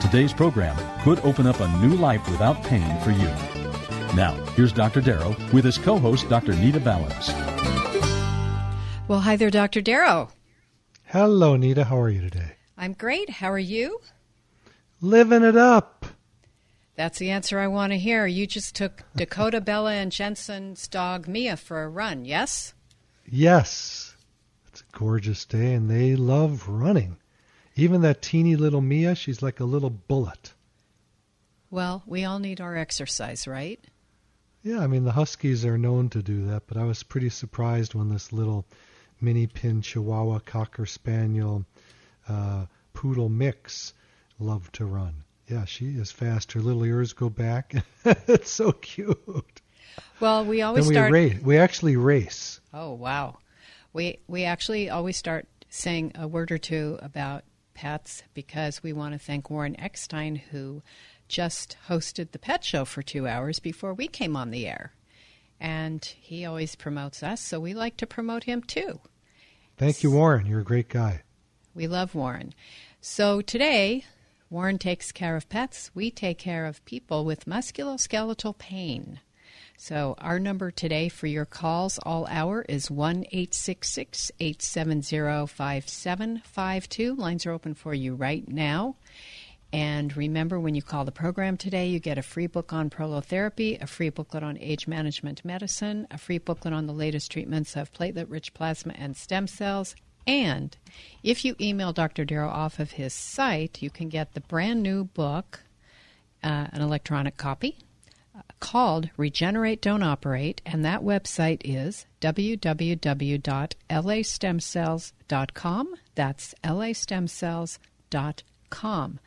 Today's program could open up a new life without pain for you. Now, here's Dr. Darrow with his co host, Dr. Nita Valens. Well, hi there, Dr. Darrow. Hello, Nita. How are you today? I'm great. How are you? Living it up. That's the answer I want to hear. You just took Dakota, Bella, and Jensen's dog Mia for a run, yes? Yes. It's a gorgeous day, and they love running. Even that teeny little Mia, she's like a little bullet. Well, we all need our exercise, right? Yeah, I mean, the Huskies are known to do that, but I was pretty surprised when this little mini pin Chihuahua Cocker Spaniel uh, Poodle mix loved to run. Yeah, she is fast. Her little ears go back. it's so cute. Well, we always then we start. Race. We actually race. Oh wow, we we actually always start saying a word or two about pets because we want to thank Warren Eckstein who just hosted the pet show for two hours before we came on the air, and he always promotes us, so we like to promote him too. Thank you, Warren. You're a great guy. We love Warren. So today, Warren takes care of pets. We take care of people with musculoskeletal pain. So our number today for your calls all hour is 1 870 5752. Lines are open for you right now. And remember, when you call the program today, you get a free book on prolotherapy, a free booklet on age management medicine, a free booklet on the latest treatments of platelet rich plasma and stem cells. And if you email Dr. Darrow off of his site, you can get the brand new book, uh, an electronic copy, called Regenerate Don't Operate. And that website is www.lastemcells.com. That's lastemcells.com.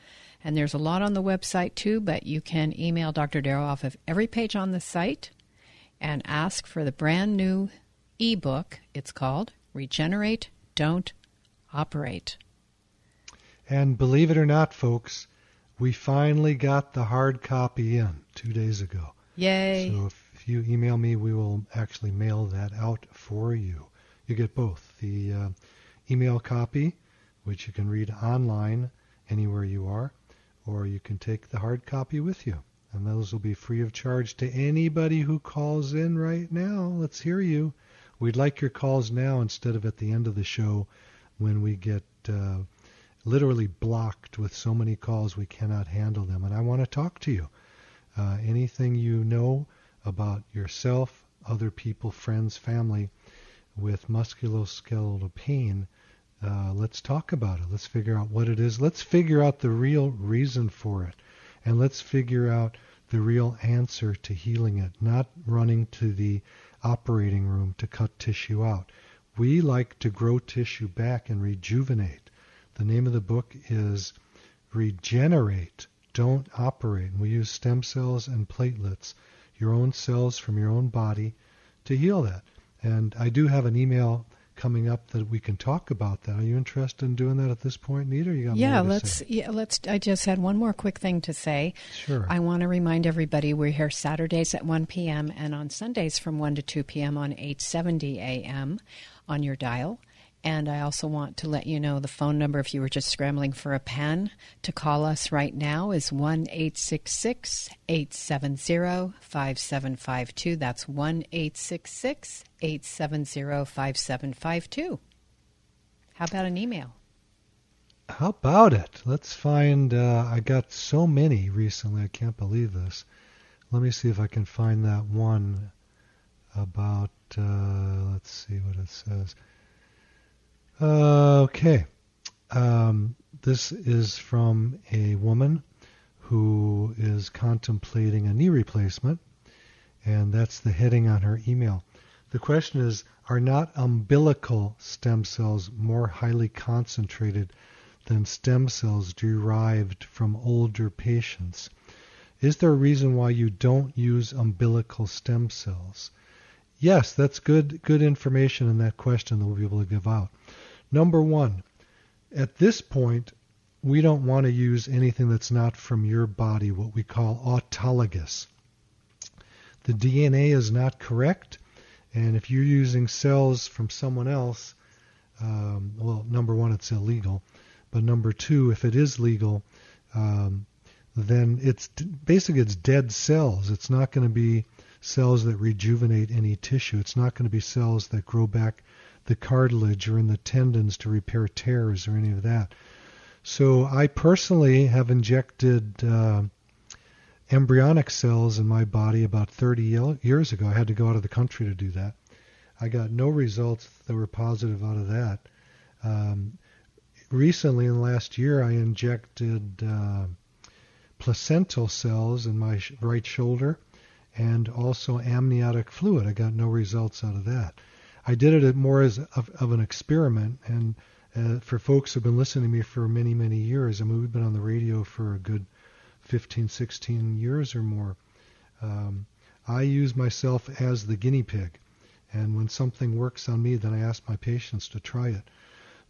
And there's a lot on the website too, but you can email Dr. Darrow off of every page on the site and ask for the brand new ebook. It's called Regenerate, Don't Operate. And believe it or not, folks, we finally got the hard copy in two days ago. Yay. So if, if you email me, we will actually mail that out for you. You get both the uh, email copy, which you can read online anywhere you are, or you can take the hard copy with you. And those will be free of charge to anybody who calls in right now. Let's hear you. We'd like your calls now instead of at the end of the show when we get uh, literally blocked with so many calls we cannot handle them. And I want to talk to you. Uh, anything you know about yourself, other people, friends, family with musculoskeletal pain, uh, let's talk about it. Let's figure out what it is. Let's figure out the real reason for it. And let's figure out the real answer to healing it, not running to the operating room to cut tissue out. We like to grow tissue back and rejuvenate. The name of the book is Regenerate, Don't Operate. And we use stem cells and platelets, your own cells from your own body, to heal that. And I do have an email coming up that we can talk about that. Are you interested in doing that at this point, Nita? you got yeah, let's. say? Yeah, let's. I just had one more quick thing to say. Sure. I want to remind everybody we're here Saturdays at 1 p.m. and on Sundays from 1 to 2 p.m. on 870 a.m. on your dial. And I also want to let you know the phone number if you were just scrambling for a pen to call us right now is 1 870 5752. That's 1 870 5752. How about an email? How about it? Let's find. Uh, I got so many recently. I can't believe this. Let me see if I can find that one about. Uh, let's see what it says. Uh, okay. Um, this is from a woman who is contemplating a knee replacement, and that's the heading on her email. The question is Are not umbilical stem cells more highly concentrated than stem cells derived from older patients? Is there a reason why you don't use umbilical stem cells? Yes, that's good good information in that question that we'll be able to give out. Number one, at this point, we don't want to use anything that's not from your body, what we call autologous. The DNA is not correct, and if you're using cells from someone else, um, well, number one, it's illegal. But number two, if it is legal, um, then it's basically it's dead cells. It's not going to be cells that rejuvenate any tissue. It's not going to be cells that grow back the cartilage or in the tendons to repair tears or any of that. So I personally have injected uh, embryonic cells in my body about 30 years ago. I had to go out of the country to do that. I got no results that were positive out of that. Um, recently, in the last year, I injected uh, placental cells in my sh- right shoulder and also amniotic fluid. I got no results out of that. I did it more as of, of an experiment, and uh, for folks who've been listening to me for many, many years, I mean, we've been on the radio for a good 15, 16 years or more. Um, I use myself as the guinea pig, and when something works on me, then I ask my patients to try it.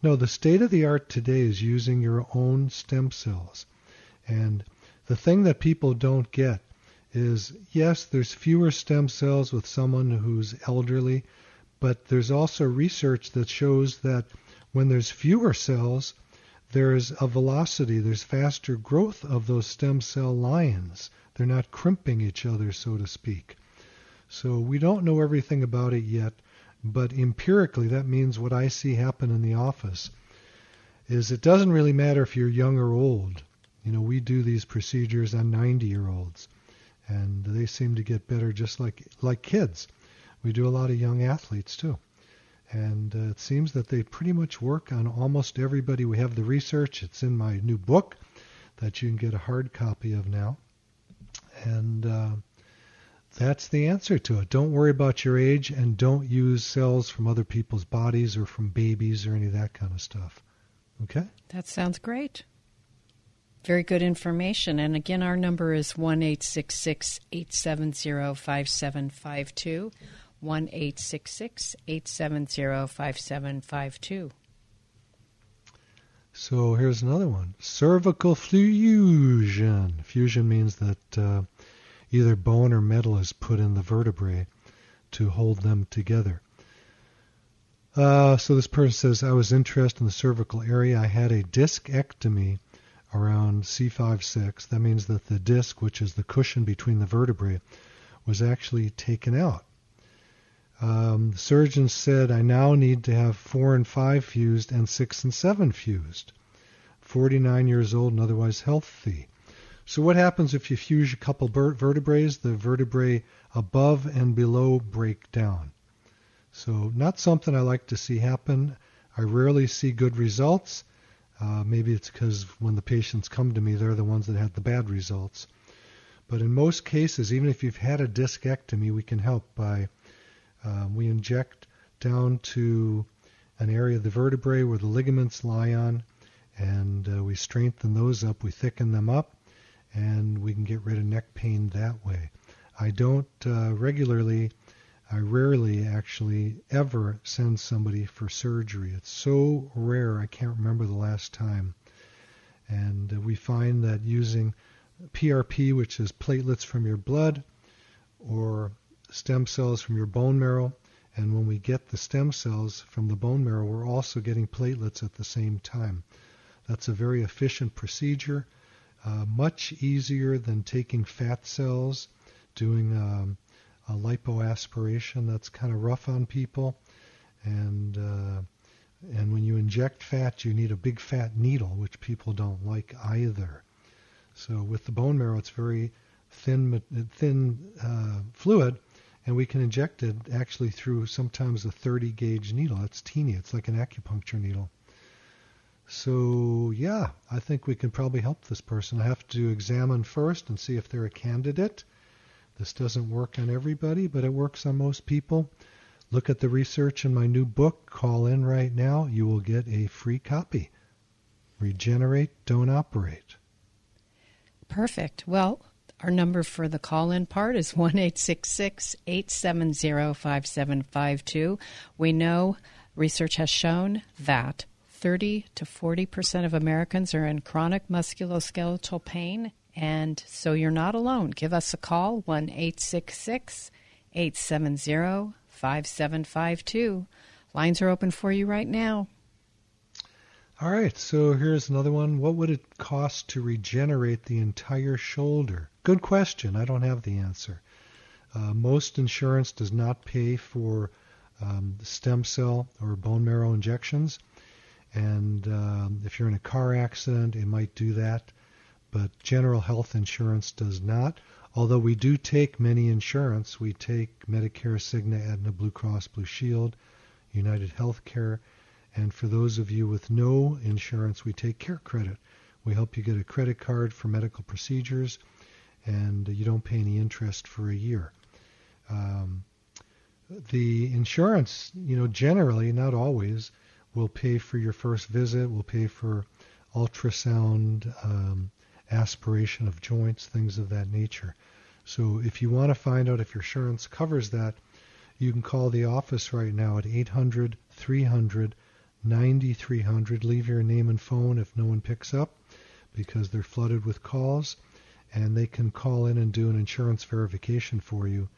No, the state of the art today is using your own stem cells, and the thing that people don't get is yes, there's fewer stem cells with someone who's elderly, but there's also research that shows that when there's fewer cells, there's a velocity, there's faster growth of those stem cell lines. They're not crimping each other, so to speak. So we don't know everything about it yet, but empirically that means what I see happen in the office is it doesn't really matter if you're young or old. You know, we do these procedures on 90 year olds, and they seem to get better just like like kids. We do a lot of young athletes too, and uh, it seems that they pretty much work on almost everybody. We have the research; it's in my new book that you can get a hard copy of now, and uh, that's the answer to it. Don't worry about your age, and don't use cells from other people's bodies or from babies or any of that kind of stuff. Okay. That sounds great. Very good information. And again, our number is 1 870 5752. 1 870 5752. So here's another one cervical fusion. Fusion means that uh, either bone or metal is put in the vertebrae to hold them together. Uh, so this person says, I was interested in the cervical area. I had a discectomy around C5-6. That means that the disc, which is the cushion between the vertebrae, was actually taken out. Um, the surgeon said, I now need to have 4 and 5 fused and 6 and 7 fused. 49 years old and otherwise healthy. So what happens if you fuse a couple vertebrae? The vertebrae above and below break down. So not something I like to see happen. I rarely see good results. Uh, maybe it's because when the patients come to me, they're the ones that had the bad results. But in most cases, even if you've had a discectomy, we can help by um, we inject down to an area of the vertebrae where the ligaments lie on, and uh, we strengthen those up. We thicken them up, and we can get rid of neck pain that way. I don't uh, regularly I rarely actually ever send somebody for surgery. It's so rare, I can't remember the last time. And uh, we find that using PRP, which is platelets from your blood, or stem cells from your bone marrow, and when we get the stem cells from the bone marrow, we're also getting platelets at the same time. That's a very efficient procedure, uh, much easier than taking fat cells, doing um, a lipoaspiration that's kind of rough on people, and uh, and when you inject fat, you need a big fat needle, which people don't like either. So with the bone marrow, it's very thin thin uh, fluid, and we can inject it actually through sometimes a 30 gauge needle. It's teeny. It's like an acupuncture needle. So yeah, I think we can probably help this person. I have to examine first and see if they're a candidate this doesn't work on everybody, but it works on most people. Look at the research in my new book. Call in right now. You will get a free copy. Regenerate, don't operate. Perfect. Well, Our number for the call in part is 1 870 5752. We know research has shown that 30 to 40 percent of Americans are in chronic musculoskeletal pain, and so you're not alone. Give us a call 1 870 5752. Lines are open for you right now. All right, so here's another one. What would it cost to regenerate the entire shoulder? Good question. I don't have the answer. Uh, most insurance does not pay for um, stem cell or bone marrow injections. And um, if you're in a car accident, it might do that. But general health insurance does not. Although we do take many insurance, we take Medicare, Cigna, Aetna, Blue Cross, Blue Shield, United Healthcare, and for those of you with no insurance, we take Care Credit. We help you get a credit card for medical procedures, and you don't pay any interest for a year. Um, the insurance, you know, generally, not always, will pay for your first visit, will pay for ultrasound, um, aspiration of joints, things of that nature. So if you want to find out if your insurance covers that, you can call the office right now at 800 300 9300. Leave your name and phone if no one picks up because they're flooded with calls, and they can call in and do an insurance verification for you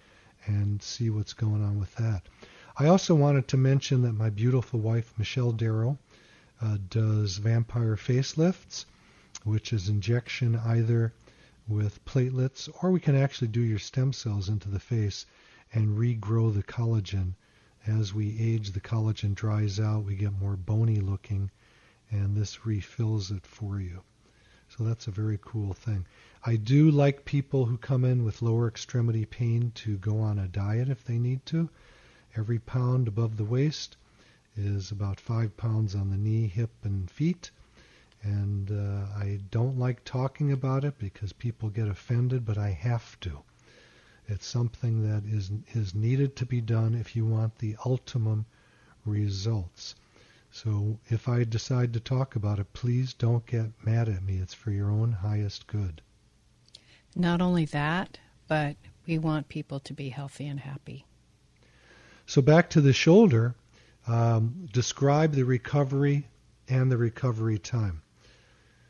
and see what's going on with that. I also wanted to mention that my beautiful wife, Michelle Darrow, uh, does vampire facelifts, which is injection either with platelets or we can actually do your stem cells into the face and regrow the collagen as we age, the collagen dries out, we get more bony looking, and this refills it for you. So that's a very cool thing. I do like people who come in with lower extremity pain to go on a diet if they need to. Every pound above the waist is about five pounds on the knee, hip, and feet. And uh, I don't like talking about it because people get offended, but I have to. It's something that is is needed to be done if you want the ultimum results. So if I decide to talk about it, please don't get mad at me. It's for your own highest good. Not only that, but we want people to be healthy and happy. So back to the shoulder, um, describe the recovery and the recovery time.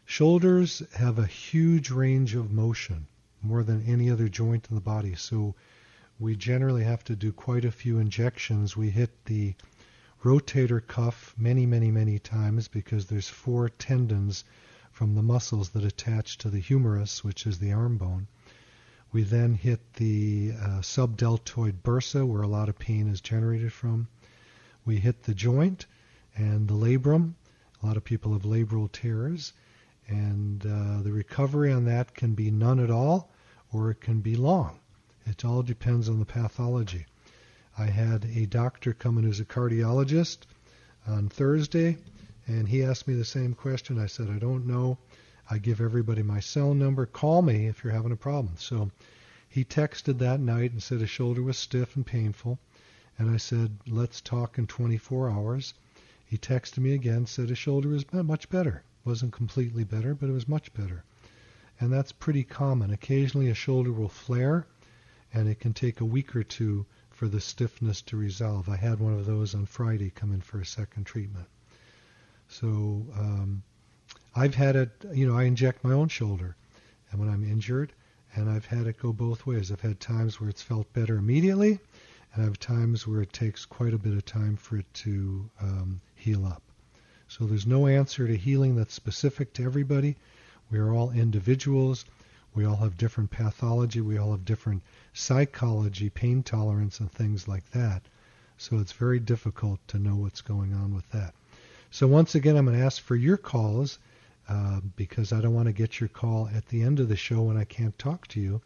Shoulders have a huge range of motion more than any other joint in the body. So we generally have to do quite a few injections. We hit the rotator cuff many, many, many times because there's four tendons from the muscles that attach to the humerus, which is the arm bone. We then hit the uh, subdeltoid bursa, where a lot of pain is generated from. We hit the joint and the labrum. A lot of people have labral tears, and uh, the recovery on that can be none at all or it can be long. It all depends on the pathology. I had a doctor come in who's a cardiologist on Thursday, and he asked me the same question. I said, I don't know. I give everybody my cell number. Call me if you're having a problem. So he texted that night and said his shoulder was stiff and painful. And I said, let's talk in 24 hours. He texted me again, said his shoulder was much better. Wasn't completely better, but it was much better and that's pretty common. Occasionally a shoulder will flare, and it can take a week or two for the stiffness to resolve. I had one of those on Friday come in for a second treatment. So um, I've had it, you know, I inject my own shoulder and when I'm injured, and I've had it go both ways. I've had times where it's felt better immediately, and I have times where it takes quite a bit of time for it to um, heal up. So there's no answer to healing that's specific to everybody. We are all individuals. We all have different pathology. We all have different psychology, pain tolerance, and things like that. So it's very difficult to know what's going on with that. So once again, I'm going to ask for your calls uh, because I don't want to get your call at the end of the show when I can't talk to you.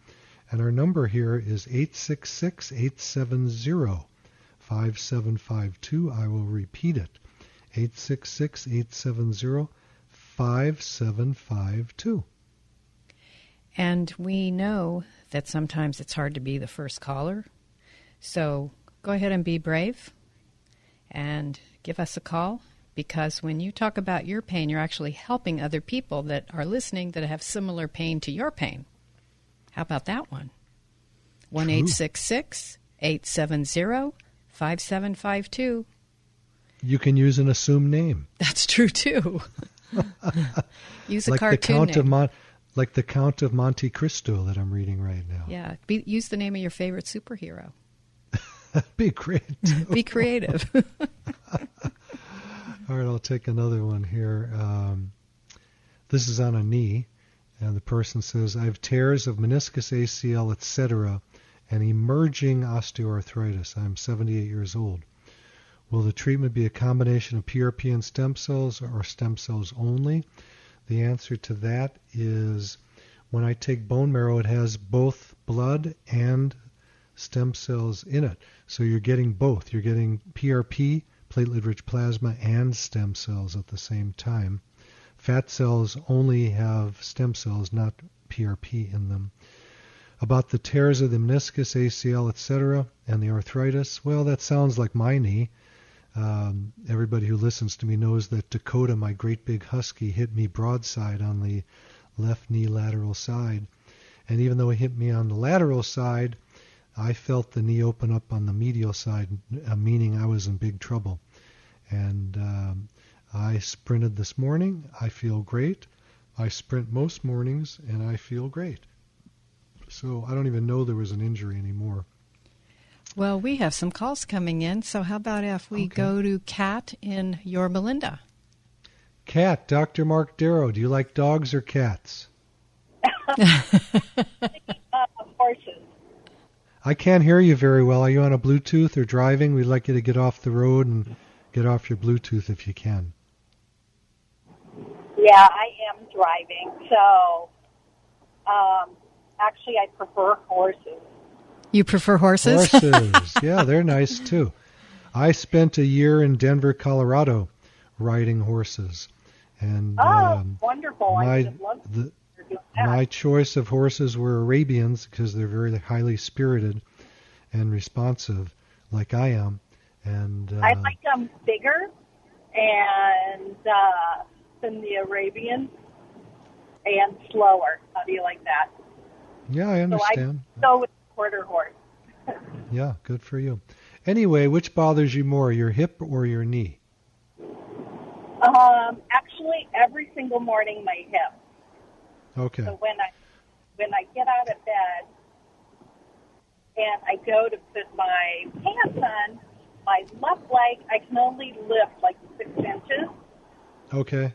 And our number here is 866 870 5752. I will repeat it 866 870 5752. And we know that sometimes it's hard to be the first caller. So go ahead and be brave and give us a call because when you talk about your pain, you're actually helping other people that are listening that have similar pain to your pain. How about that one? One eight six six eight seven zero five seven five two. You can use an assumed name. That's true too. use a like cartoon the Count name. of Mon- like the Count of Monte Cristo that I'm reading right now. yeah, be, use the name of your favorite superhero. Be great. Be creative. All right, I'll take another one here. Um, this is on a knee, and the person says, I have tears of meniscus, ACL, etc., and emerging osteoarthritis. I'm 78 years old. Will the treatment be a combination of PRP and stem cells or stem cells only? The answer to that is when I take bone marrow, it has both blood and stem cells in it. So you're getting both. You're getting PRP, platelet rich plasma, and stem cells at the same time. Fat cells only have stem cells, not PRP in them. About the tears of the meniscus, ACL, etc., and the arthritis, well, that sounds like my knee. Um, everybody who listens to me knows that Dakota, my great big husky, hit me broadside on the left knee lateral side. And even though it hit me on the lateral side, I felt the knee open up on the medial side, uh, meaning I was in big trouble. And um, I sprinted this morning. I feel great. I sprint most mornings, and I feel great. So I don't even know there was an injury anymore. Well, we have some calls coming in, so how about if we Okay. go to Kat in Yorba Linda? Kat, Dr. Mark Darrow, do you like dogs or cats? horses. I can't hear you very well. Are you on a Bluetooth or driving? We'd like you to get off the road and get off your Bluetooth if you can. Yeah, I am driving. So, um, actually, I prefer horses. You prefer horses? Horses. yeah, they're nice too. I spent a year in Denver, Colorado, riding horses. And Oh, um, wonderful! I my would have loved the, to do that. my choice of horses were Arabians because they're very highly spirited and responsive, like I am. And uh, I like them bigger and uh, than the Arabian and slower. How do you like that? yeah, I understand. So I go with quarter horse. Yeah, good for you. Anyway, which bothers you more, your hip or your knee? Um, actually, every single morning, my hip. Okay. So when I when I get out of bed and I go to put my pants on, my left leg I can only lift like six inches. Okay.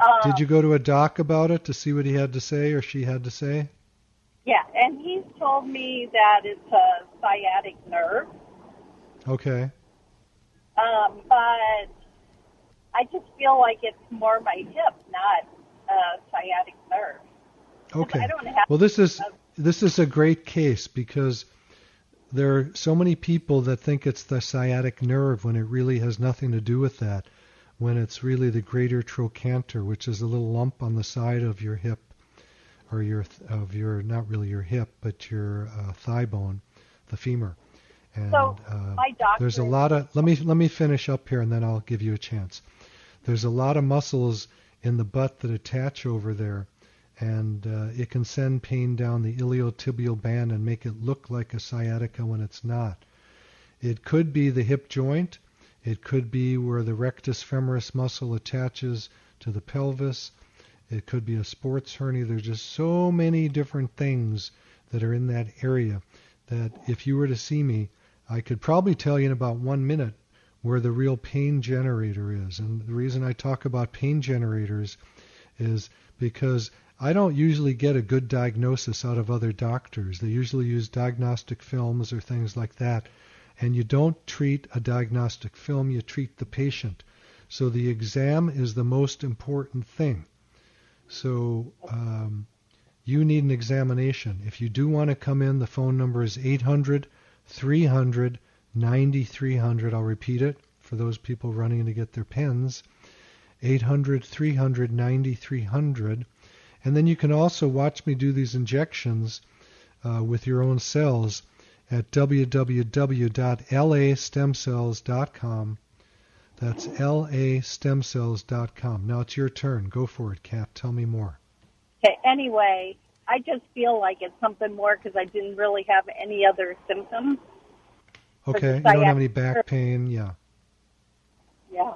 Um, Did you go to a doc about it to see what he had to say or she had to say? Yeah, and he's told me that it's a sciatic nerve. Okay. Um, but I just feel like it's more my hip, not a sciatic nerve. Okay. I don't have. Well, this is this is a great case because there are so many people that think it's the sciatic nerve when it really has nothing to do with that. When it's really the greater trochanter, which is a little lump on the side of your hip, or your of your not really your hip, but your uh, thigh bone, the femur. And So, uh, there's a lot of let me let me finish up here and then I'll give you a chance. There's a lot of muscles in the butt that attach over there, and uh, it can send pain down the iliotibial band and make it look like a sciatica when it's not. It could be the hip joint. It could be where the rectus femoris muscle attaches to the pelvis. It could be a sports hernia. There's just so many different things that are in that area that if you were to see me, I could probably tell you in about one minute where the real pain generator is. And the reason I talk about pain generators is because I don't usually get a good diagnosis out of other doctors. They usually use diagnostic films or things like that. And you don't treat a diagnostic film, you treat the patient. So the exam is the most important thing. So um, you need an examination. If you do want to come in, the phone number is 800 300 9300. I'll repeat it for those people running to get their pens. 800 300 9300. And then you can also watch me do these injections uh, with your own cells at www.lastemcells.com. That's lastemcells.com. Now it's your turn. Go for it, Kat. Tell me more. Okay. Anyway, I just feel like it's something more because I didn't really have any other symptoms. Okay, you don't have any back pain, yeah. Yeah.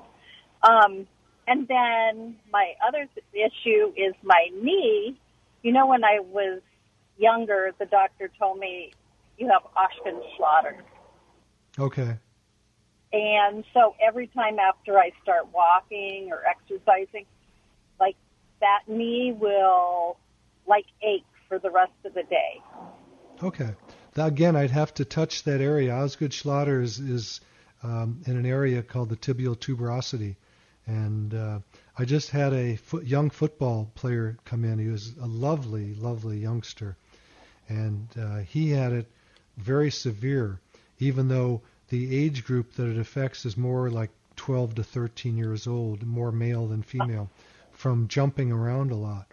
Um, and then my other issue is my knee. You know, when I was younger, the doctor told me you have Oschenschlatter. Okay. And so every time after I start walking or exercising, like that knee will like ache for the rest of the day. Okay. Now, again, I'd have to touch that area. Osgood-Schlatter is, is um, in an area called the tibial tuberosity. And uh, I just had a fo- young football player come in. He was a lovely, lovely youngster. And uh, he had it very severe, even though the age group that it affects is more like 12 to 13 years old, more male than female, from jumping around a lot.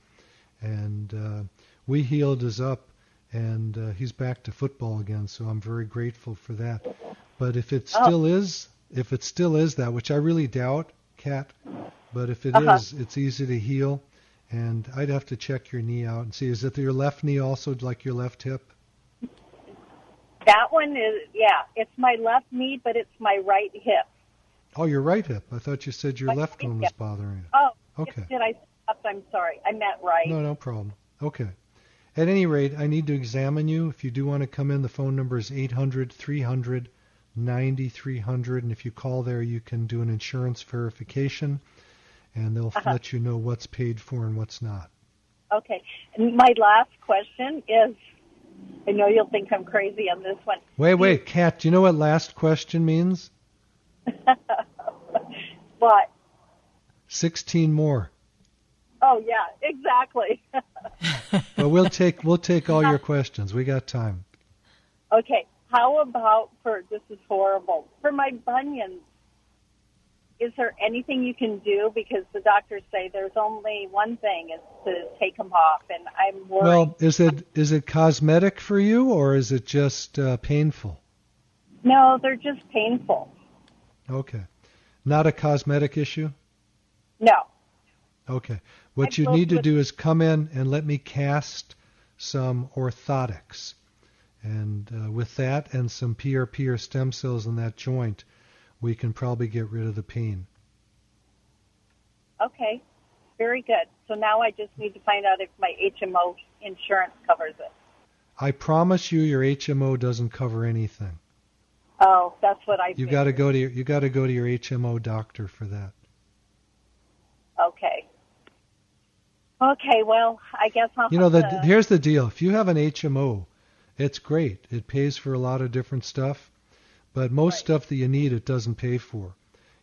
And uh, we healed his up, and uh, he's back to football again. So I'm very grateful for that. But if it Oh. still is, if it still is that, which I really doubt, Kat, but if it is, Uh-huh. it's easy to heal. And I'd have to check your knee out and see is it your left knee also like your left hip? That one is, yeah, it's my left knee, but it's my right hip. Oh, your right hip. I thought you said your My left one was hip. bothering you. Oh, Okay. did I? I'm sorry. I meant right. No, no problem. Okay. At any rate, I need to examine you. If you do want to come in, the phone number is 800 300 9300. And if you call there, you can do an insurance verification, and they'll Uh-huh. let you know what's paid for and what's not. Okay. My last question is, I know you'll think I'm crazy on this one. Wait, wait, Kat, do you know what last question means? what? 16 more. oh yeah, exactly. But we'll take we'll take all your questions. We got time. okay. How about for this is horrible for my bunions? Is there anything you can do? Because the doctors say there's only one thing is to take them off, and I'm worried. Well, is it is it cosmetic for you or is it just uh, painful? no, they're just painful. Okay. Not a cosmetic issue? No. Okay. What I you need to with- do is come in and let me cast some orthotics. And uh, with that and some PRP or stem cells in that joint, we can probably get rid of the pain. Okay. Very good. So now I just need to find out if my HMO insurance covers it. I promise you your HMO doesn't cover anything. Oh, that's what I. You got to go to your, you got to go to your HMO doctor for that. Okay. Okay. Well, I guess I'll. You know, the, to- here's the deal. If you have an HMO, it's great. It pays for a lot of different stuff, but most Right. stuff that you need, it doesn't pay for.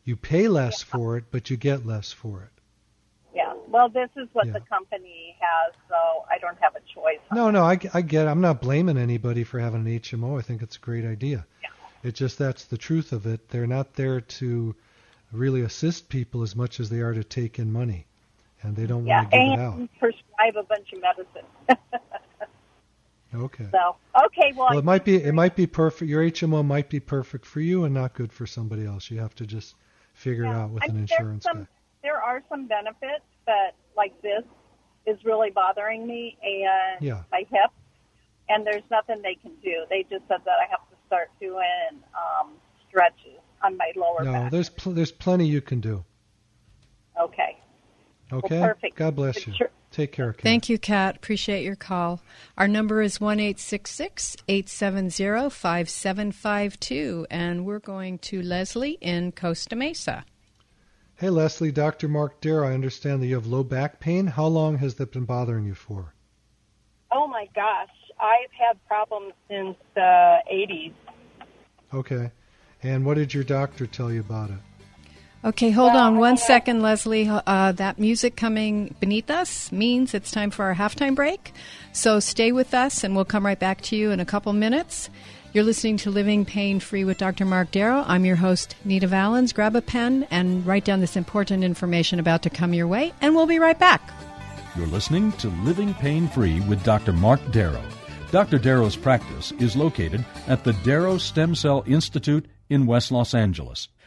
You pay less for it, but you get less for it. Yeah. Well, this is what Yeah. the company has, so I don't have a choice. No, no, I, I get. I'm not blaming anybody for having an HMO. I think it's a great idea. Yeah. It's just that's the truth of it. They're not there to really assist people as much as they are to take in money, and they don't Yeah, want to give it out. and prescribe a bunch of medicine. Okay. so okay. Well, Well, it might be it might be perfect. Your HMO might be perfect for you and not good for somebody else. You have to just figure it out with I an insurance some, guy. There are some benefits, but like this is really bothering me and Yeah. my hip, and there's nothing they can do. They just said that I have to start doing um, stretches on my lower No, back. there's pl- there's plenty you can do. Okay. Okay. perfect. God bless you. Sure. Take care. Ken. Thank you, Kat. Appreciate your call. Our number is one eight six six eight seven zero five seven five two, and we're going to Leslie in Costa Mesa. Hey Leslie, Dr. Mark Darrow. I understand that you have low back pain. How long has that been bothering you for? Oh my gosh, I've had problems since the 80s. Okay. And what did your doctor tell you about it? Okay, hold Well, on I one have- second, Leslie. Uh, that music coming beneath us means it's time for our halftime break. So stay with us, and we'll come right back to you in a couple minutes. You're listening to Living Pain Free with Dr. Mark Darrow. I'm your host, Nita Valens. Grab a pen and write down this important information about to come your way, and we'll be right back. You're listening to Living Pain Free with Dr. Mark Darrow. Dr. Darrow's practice is located at the Darrow Stem Cell Institute in West Los Angeles.